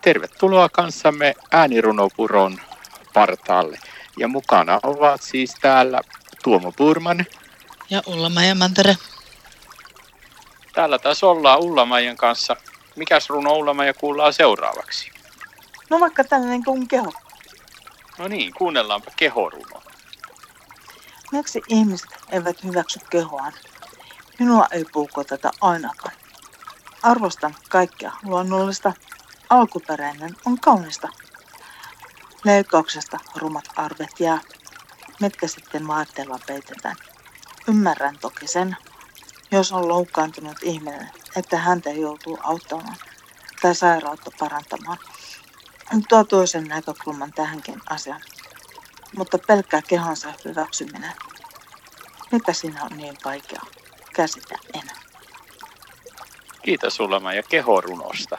Tervetuloa kanssamme äänirunopuron partaalle. Ja mukana ovat siis täällä Tuomo Purman. Ja ulla ja Mantere. Täällä taas ollaan Ulla-Maijan kanssa. Mikäs runo ulla kuullaan seuraavaksi? No vaikka tällainen kuin keho. No niin, kuunnellaanpa kehoruno. Miksi ihmiset eivät hyväksy kehoaan? Minua ei puukoteta ainakaan. Arvostan kaikkea luonnollista. Alkuperäinen on kaunista. Leikkauksesta rumat arvet jää, mitkä sitten vaatteella peitetään. Ymmärrän toki sen, jos on loukkaantunut ihminen, että häntä joutuu auttamaan tai sairautta parantamaan. Tuo toisen näkökulman tähänkin asiaan. Mutta pelkkää kehonsa hyväksyminen. Mikä siinä on niin vaikea? Käsitä enää. Kiitos Sulema ja kehorunosta.